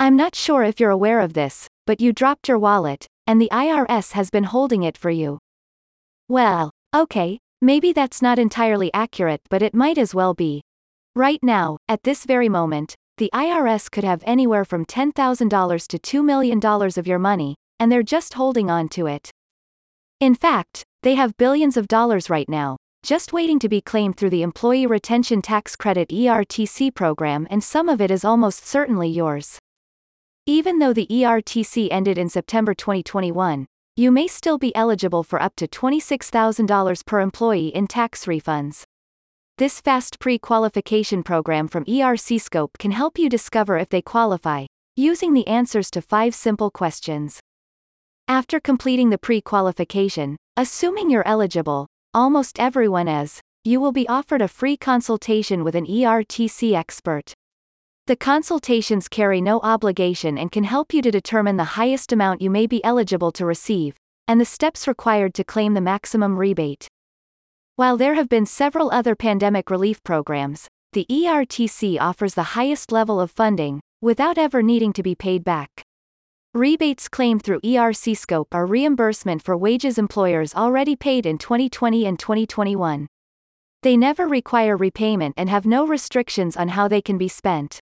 I'm not sure if you're aware of this, but you dropped your wallet, and the IRS has been holding it for you. Well, okay, maybe that's not entirely accurate, but it might as well be. Right now, at this very moment, the IRS could have anywhere from $10,000 to $2 million of your money, and they're just holding on to it. In fact, they have billions of dollars right now, just waiting to be claimed through the Employee Retention Tax Credit ERTC program, and some of it is almost certainly yours. Even though the ERTC ended in September 2021, you may still be eligible for up to $26,000 per employee in tax refunds. This fast pre qualification program from ERC Scope can help you discover if they qualify, using the answers to five simple questions. After completing the pre qualification, assuming you're eligible, almost everyone is, you will be offered a free consultation with an ERTC expert. The consultations carry no obligation and can help you to determine the highest amount you may be eligible to receive, and the steps required to claim the maximum rebate. While there have been several other pandemic relief programs, the ERTC offers the highest level of funding, without ever needing to be paid back. Rebates claimed through ERC Scope are reimbursement for wages employers already paid in 2020 and 2021. They never require repayment and have no restrictions on how they can be spent.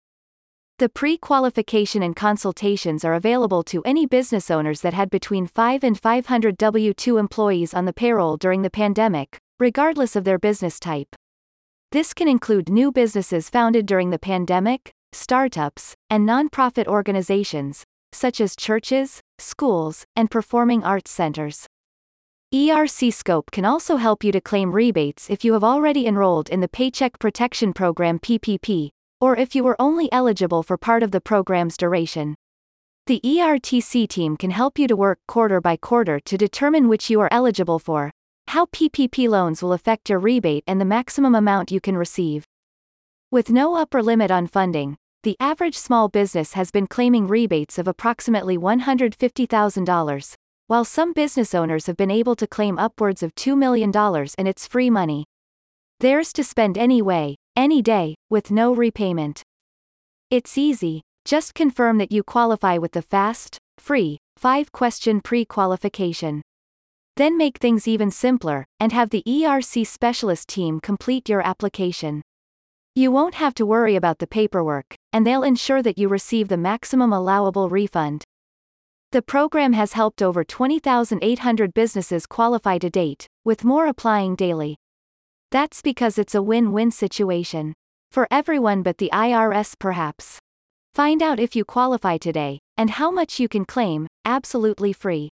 The pre-qualification and consultations are available to any business owners that had between 5 and 500 W-2 employees on the payroll during the pandemic, regardless of their business type. This can include new businesses founded during the pandemic, startups, and nonprofit organizations, such as churches, schools, and performing arts centers. ERC Scope can also help you to claim rebates if you have already enrolled in the Paycheck Protection Program PPP, or if you were only eligible for part of the program's duration. The ERTC team can help you to work quarter by quarter to determine which you are eligible for, how PPP loans will affect your rebate, and the maximum amount you can receive. With no upper limit on funding, the average small business has been claiming rebates of approximately $150,000, while some business owners have been able to claim upwards of $2 million in its free money. Theirs to spend any way, any day, with no repayment. It's easy, just confirm that you qualify with the fast, free, 5 question pre qualification. Then make things even simpler, and have the ERC specialist team complete your application. You won't have to worry about the paperwork, and they'll ensure that you receive the maximum allowable refund. The program has helped over 20,800 businesses qualify to date, with more applying daily. That's because it's a win-win situation. For everyone but the IRS perhaps. Find out if you qualify today, and how much you can claim, absolutely free.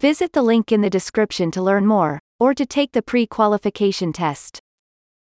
Visit the link in the description to learn more, or to take the pre-qualification test.